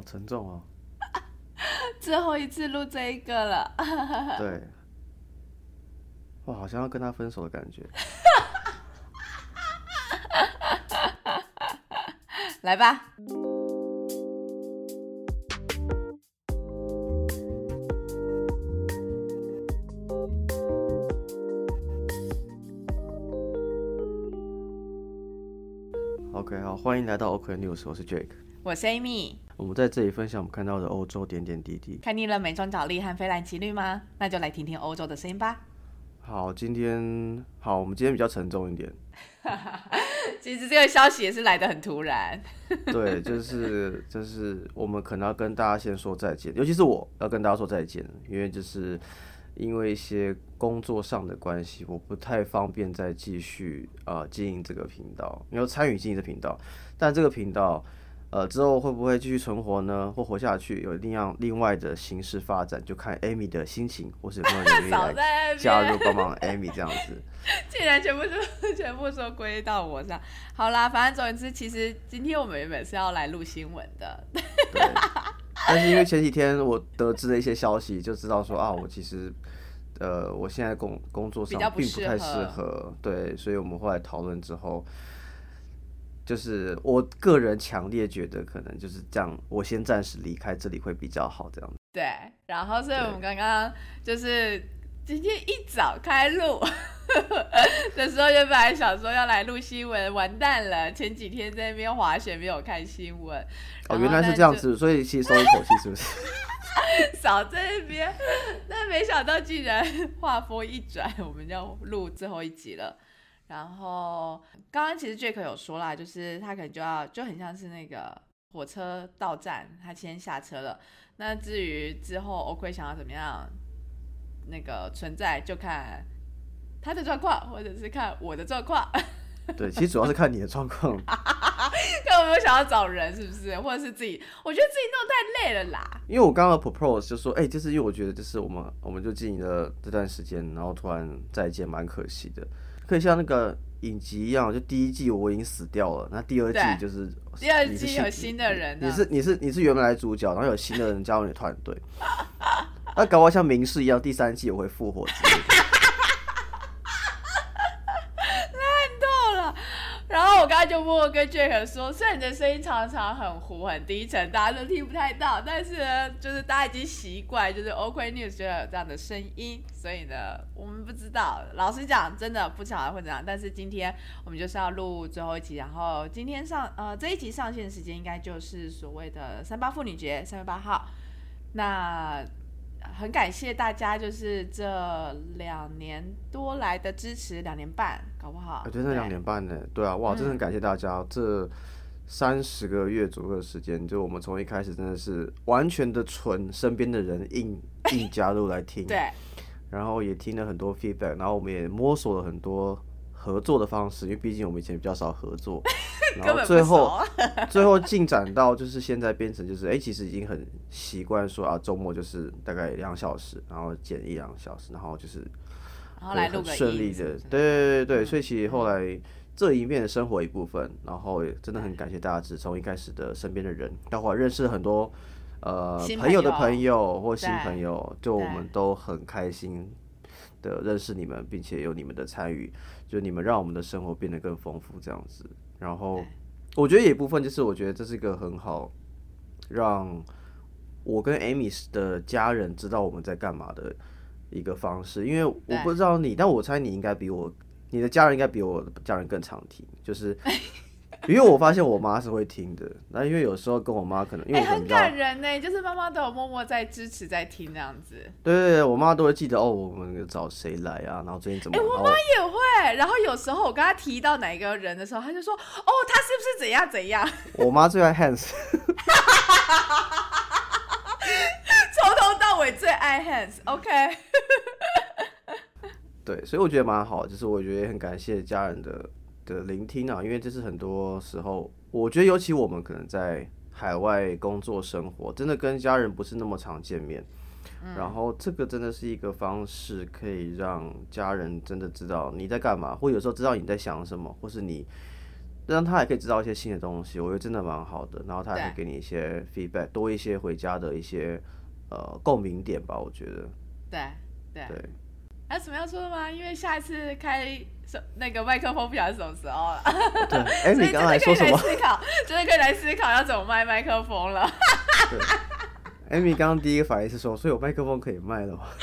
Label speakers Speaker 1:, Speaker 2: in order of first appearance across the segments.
Speaker 1: 好沉重哦。
Speaker 2: 最后一次录这一个了，
Speaker 1: 对，哇，好像要跟他分手的感觉。
Speaker 2: 来吧。
Speaker 1: OK，好，欢迎来到 OK News，我是 Jake。
Speaker 2: 我是 Amy。
Speaker 1: 我们在这里分享我们看到的欧洲点点滴滴。
Speaker 2: 看腻了美妆角力和菲兰奇绿吗？那就来听听欧洲的声音吧。
Speaker 1: 好，今天好，我们今天比较沉重一点。
Speaker 2: 其实这个消息也是来的很突然。
Speaker 1: 对，就是就是我们可能要跟大家先说再见，尤其是我要跟大家说再见，因为就是因为一些工作上的关系，我不太方便再继续呃经营这个频道，没有参与经营这频道，但这个频道。呃，之后会不会继续存活呢？或活下去？有一定样另外的形式发展，就看 Amy 的心情，或是有没有愿意 来加入帮忙 Amy 这样子。
Speaker 2: 竟然全部说 全部说归到我上。好啦，反正总之，其实今天我们原本是要来录新闻的。
Speaker 1: 对。但是因为前几天我得知了一些消息，就知道说啊，我其实呃，我现在工工作上并不太适合。对，所以我们后来讨论之后。就是我个人强烈觉得，可能就是这样，我先暂时离开这里会比较好，这样子。
Speaker 2: 对，然后所以我们刚刚就是今天一早开录的时候，原本还想说要来录新闻，完蛋了，前几天在那边滑雪没有看新闻。
Speaker 1: 哦，原来是这样子，所以吸收一口气是不是？
Speaker 2: 少在那边，但没想到竟然话锋一转，我们要录最后一集了。然后刚刚其实 Jack 有说啦，就是他可能就要就很像是那个火车到站，他先下车了。那至于之后 OK 想要怎么样那个存在，就看他的状况，或者是看我的状况。
Speaker 1: 对，其实主要是看你的状况。
Speaker 2: 看有没有想要找人，是不是？或者是自己？我觉得自己弄太累了啦。
Speaker 1: 因为我刚刚 propose 就说，哎，就是因为我觉得就是我们我们就经营了这段时间，然后突然再见，蛮可惜的。可以像那个影集一样，就第一季我已经死掉了，那第二季就是
Speaker 2: 第二季有新的人，
Speaker 1: 你是你是你是原来主角，然后有新的人加入你团队，那搞完像明世一样，第三季我会复活。
Speaker 2: 然后我刚才就默默跟 Jack 说，虽然你的声音常常很糊很低沉，大家都听不太到，但是呢，就是大家已经习惯，就是 OK News 就有这样的声音，所以呢，我们不知道，老实讲，真的不晓得会怎样。但是今天我们就是要录最后一集，然后今天上呃这一集上线的时间应该就是所谓的三八妇女节，三月八号。那很感谢大家，就是这两年多来的支持，两年半，搞不好。
Speaker 1: 真的两年半呢，对啊，哇，真的很感谢大家这三十个月左右的时间，就我们从一开始真的是完全的纯身边的人硬硬加入来听，
Speaker 2: 对，
Speaker 1: 然后也听了很多 feedback，然后我们也摸索了很多。合作的方式，因为毕竟我们以前比较少合作，然后最后最后进展到就是现在变成就是哎，其实已经很习惯说啊，周末就是大概两小时，然后剪一两小时，然后就是
Speaker 2: 很
Speaker 1: 顺利的，对对对对，所以其实后来这一面的生活一部分，然后也真的很感谢大家，只从一开始的身边的人，到后来认识了很多呃朋友的朋友或新朋友，就我们都很开心。的认识你们，并且有你们的参与，就你们让我们的生活变得更丰富这样子。然后我觉得有一部分就是，我觉得这是一个很好让我跟 Amy 的家人知道我们在干嘛的一个方式。因为我不知道你，但我猜你应该比我，你的家人应该比我家人更常听，就是。因为我发现我妈是会听的，那因为有时候跟我妈可能，因为
Speaker 2: 很感人呢，就是妈妈都有默默在支持在听这样子。
Speaker 1: 对对对，我妈都会记得哦，我们找谁来啊，然后最近怎么？哎，
Speaker 2: 我妈也会。然后有时候我跟她提到哪一个人的时候，她就说：“哦，他是不是怎样怎样？”
Speaker 1: 我妈最爱 Hans，
Speaker 2: 从头到尾最爱 Hans。OK。
Speaker 1: 对，所以我觉得蛮好，就是我觉得也很感谢家人的。的聆听啊，因为这是很多时候，我觉得尤其我们可能在海外工作生活，真的跟家人不是那么常见面。然后这个真的是一个方式，可以让家人真的知道你在干嘛，或有时候知道你在想什么，或是你让他也可以知道一些新的东西，我觉得真的蛮好的。然后他也会给你一些 feedback，多一些回家的一些呃共鸣点吧，我觉得。
Speaker 2: 对对
Speaker 1: 对。
Speaker 2: 还有什么要说的吗？因为下一次开那个麦克风不晓得什么时候了。
Speaker 1: 对，哎，你刚才说什么？
Speaker 2: 思考，就是可以来思考要怎么卖麦克风了。
Speaker 1: 对，Amy 刚刚第一个反应是说，所以有麦克风可以卖了吗？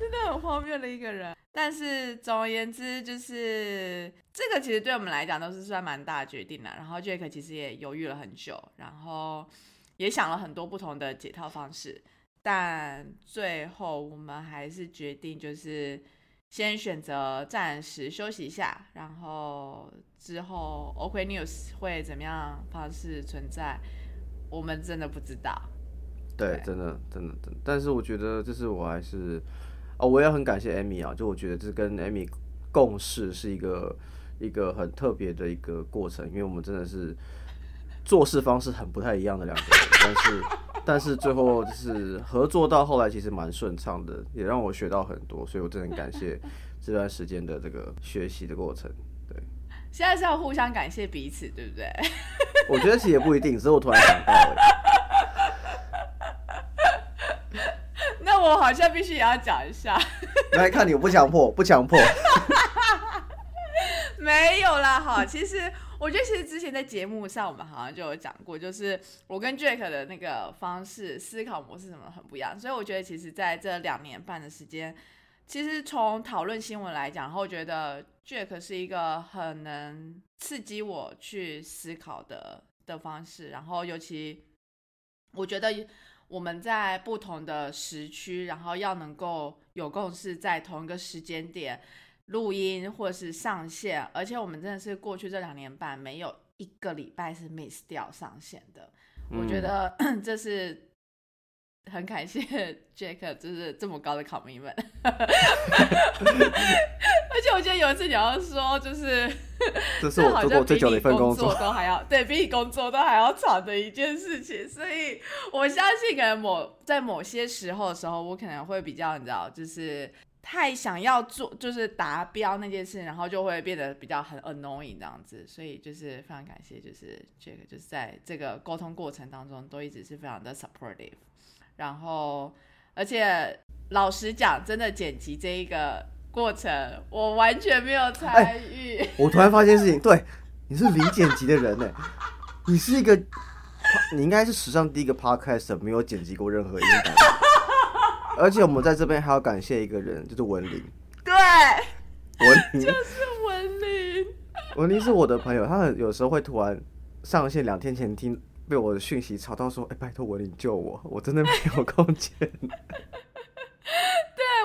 Speaker 2: 真的很荒谬的一个人。但是总而言之，就是这个其实对我们来讲都是算蛮大的决定了。然后 Jack 其实也犹豫了很久，然后。也想了很多不同的解套方式，但最后我们还是决定，就是先选择暂时休息一下，然后之后 OK News 会怎么样方式存在，我们真的不知道。
Speaker 1: 对，真的，真的，真的。但是我觉得，就是我还是，哦，我也很感谢 Amy 啊，就我觉得这跟 Amy 共事是一个一个很特别的一个过程，因为我们真的是。做事方式很不太一样的两个人，但是 但是最后就是合作到后来其实蛮顺畅的，也让我学到很多，所以我真的很感谢这段时间的这个学习的过程。对，
Speaker 2: 现在是要互相感谢彼此，对不对？
Speaker 1: 我觉得其实也不一定，只是我突然想到。
Speaker 2: 那我好像必须也要讲一下。
Speaker 1: 来看你，我不强迫，不强迫。
Speaker 2: 没有啦，哈，其实。我觉得其实之前在节目上，我们好像就有讲过，就是我跟 Jack 的那个方式、思考模式什么很不一样。所以我觉得，其实在这两年半的时间，其实从讨论新闻来讲，然后我觉得 Jack 是一个很能刺激我去思考的的方式。然后尤其我觉得我们在不同的时区，然后要能够有共识，在同一个时间点。录音或是上线，而且我们真的是过去这两年半没有一个礼拜是 miss 掉上线的。我觉得 这是很感谢 Jack，就是这么高的 commitment。而且我觉得有一次你要说，就是
Speaker 1: 这是我做过最久的一份
Speaker 2: 工
Speaker 1: 作，
Speaker 2: 都还要对比你工作都还要长的一件事情。所以我相信，可能某在某些时候的时候，我可能会比较你知道，就是。太想要做就是达标那件事，然后就会变得比较很 annoying 这样子，所以就是非常感谢，就是这个就是在这个沟通过程当中都一直是非常的 supportive，然后而且老实讲，真的剪辑这一个过程我完全没有参与。
Speaker 1: 我突然发现事情，对，你是零剪辑的人呢，你是一个，你应该是史上第一个 podcast 没有剪辑过任何音档。而且我们在这边还要感谢一个人，就是文林。
Speaker 2: 对，
Speaker 1: 文林
Speaker 2: 就是文林。
Speaker 1: 文林是我的朋友，他很有时候会突然上线。两天前听被我的讯息吵到说：“哎，拜托文林救我，我真的没有空间。”对，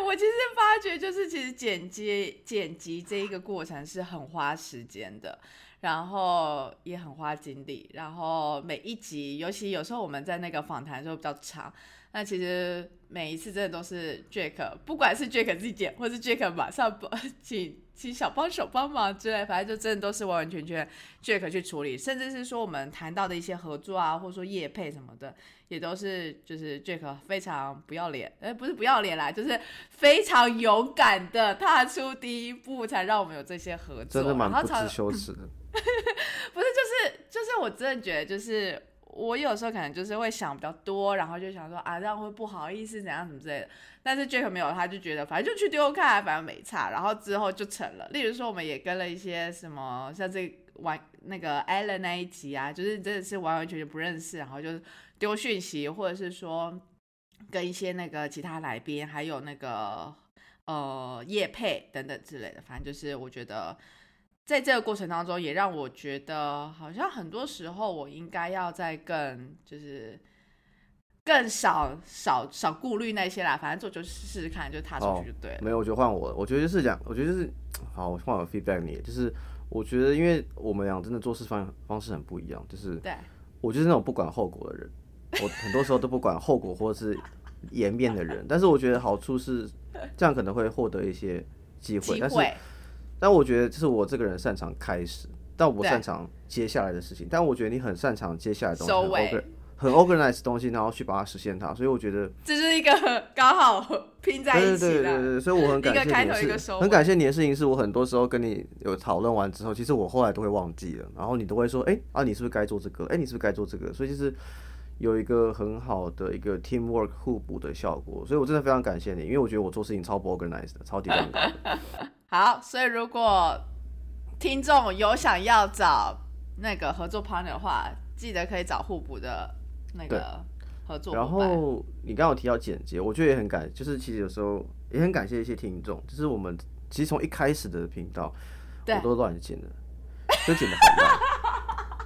Speaker 2: 我其实发觉就是其实剪接剪辑这一个过程是很花时间的，然后也很花精力，然后每一集，尤其有时候我们在那个访谈的时候比较长。那其实每一次真的都是 Jack，不管是 Jack 自己剪，或是 Jack 马上帮 请请小帮手帮忙之类，反正就真的都是完完全全 Jack 去处理，甚至是说我们谈到的一些合作啊，或者说业配什么的，也都是就是 Jack 非常不要脸，哎，不是不要脸啦，就是非常勇敢的踏出第一步，才让我们有这些合作，
Speaker 1: 真的蛮不知羞耻的。
Speaker 2: 不是，就是就是我真的觉得就是。我有时候可能就是会想比较多，然后就想说啊，这样会不好意思怎样什么之类的。但是 Jack 没有，他就觉得反正就去丢看，反正没差。然后之后就成了。例如说，我们也跟了一些什么，像这玩那个 Allen 那一集啊，就是真的是完完全全不认识，然后就丢讯息，或者是说跟一些那个其他来宾，还有那个呃叶佩等等之类的。反正就是我觉得。在这个过程当中，也让我觉得好像很多时候我应该要再更就是更少少少顾虑那些啦，反正做就试试看，就踏出去就对了。
Speaker 1: 没有，我觉得换我，我觉得就是讲，我觉得就是好，我换我 feedback 你，就是我觉得因为我们俩真的做事方方式很不一样，就是
Speaker 2: 对，
Speaker 1: 我就是那种不管后果的人，我很多时候都不管后果或者是颜面的人，但是我觉得好处是这样可能会获得一些机会，但是。但我觉得就是我这个人擅长开始，但我不擅长接下来的事情。但我觉得你很擅长接下来东西，很很 organized 东西，然后去把它实现它。所以我觉得
Speaker 2: 这是一个刚好拼在一起的。
Speaker 1: 对对对对，所以我很感谢
Speaker 2: 你
Speaker 1: 很感谢你的事情是我很多时候跟你有讨论完之后，其实我后来都会忘记了，然后你都会说，哎啊，你是不是该做这个？哎，你是不是该做这个？所以就是。有一个很好的一个 teamwork 互补的效果，所以我真的非常感谢你，因为我觉得我做事情超不 organized 的，超级认真。
Speaker 2: 好，所以如果听众有想要找那个合作 partner 的话，记得可以找互补的那个合作。
Speaker 1: 然后你刚刚提到简洁，我觉得也很感，就是其实有时候也很感谢一些听众，就是我们其实从一开始的频道我都乱剪的，就剪的很乱，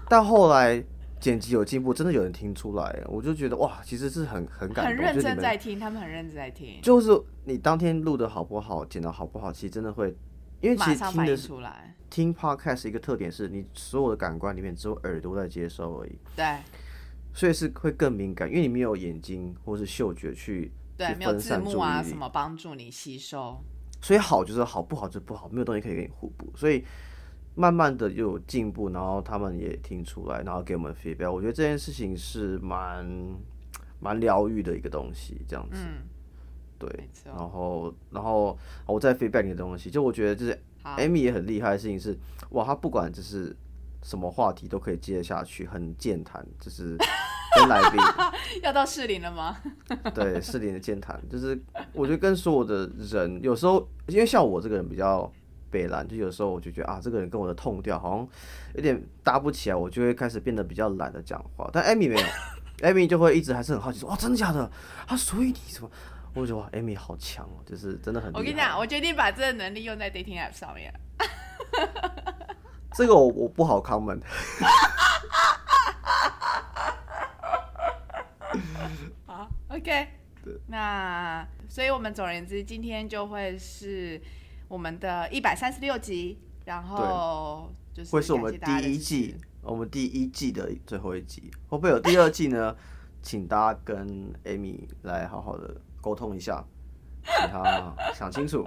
Speaker 1: 但后来。剪辑有进步，真的有人听出来，我就觉得哇，其实是很很感动。
Speaker 2: 很认真在听，他们很认真在听。
Speaker 1: 就是你当天录的好不好，剪的好不好，其实真的会，因为其实听的是听 podcast 一个特点是你所有的感官里面只有耳朵在接收而已。
Speaker 2: 对。
Speaker 1: 所以是会更敏感，因为你没有眼睛或是嗅觉去
Speaker 2: 对没有字幕啊什么帮助你吸收。
Speaker 1: 所以好就是好，不好就不好，没有东西可以给你互补，所以。慢慢的又有进步，然后他们也听出来，然后给我们 feedback。我觉得这件事情是蛮蛮疗愈的一个东西，这样子。嗯。对。然后，然后我再 feedback 你的东西，就我觉得就是 Amy 也很厉害的事情是，哇，他不管就是什么话题都可以接得下去，很健谈，就是跟来宾。
Speaker 2: 要到适龄了吗？
Speaker 1: 对，适龄的健谈，就是我觉得跟所有的人，有时候因为像我这个人比较。北蓝就有时候我就觉得啊，这个人跟我的痛调好像有点搭不起来，我就会开始变得比较懒得讲话。但艾米没有，艾米就会一直还是很好奇说，哇，真的假的？啊，所以你什么？我觉得哇，艾米好强哦，就是真的很。
Speaker 2: 我跟你讲，我决定把这个能力用在 dating app 上面。
Speaker 1: 这个我我不好 comment。
Speaker 2: 好，OK。那所以我们总而言之，今天就会是。我们的一百三十六集，然后就是
Speaker 1: 会是我们第一季，我们第一季的最后一集，会不会有第二季呢？请大家跟 Amy 来好好的沟通一下，请他想清楚。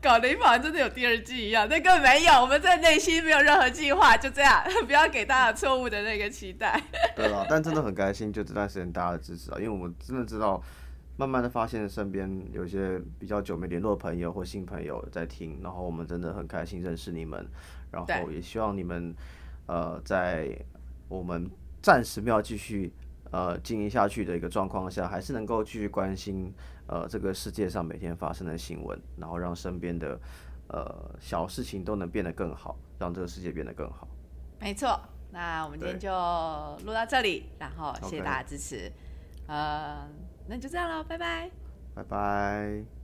Speaker 2: 搞得一好像真的有第二季一样，那根本没有，我们在内心没有任何计划，就这样，不要给大家错误的那个期待。
Speaker 1: 对了，但真的很开心，就这段时间大家的支持啊，因为我们真的知道。慢慢的发现身边有些比较久没联络的朋友或新朋友在听，然后我们真的很开心认识你们，然后也希望你们，呃，在我们暂时没有继续呃经营下去的一个状况下，还是能够继续关心呃这个世界上每天发生的新闻，然后让身边的呃小事情都能变得更好，让这个世界变得更好。
Speaker 2: 没错，那我们今天就录到这里，然后谢谢大家支持，呃。那就这样喽，拜拜，
Speaker 1: 拜拜。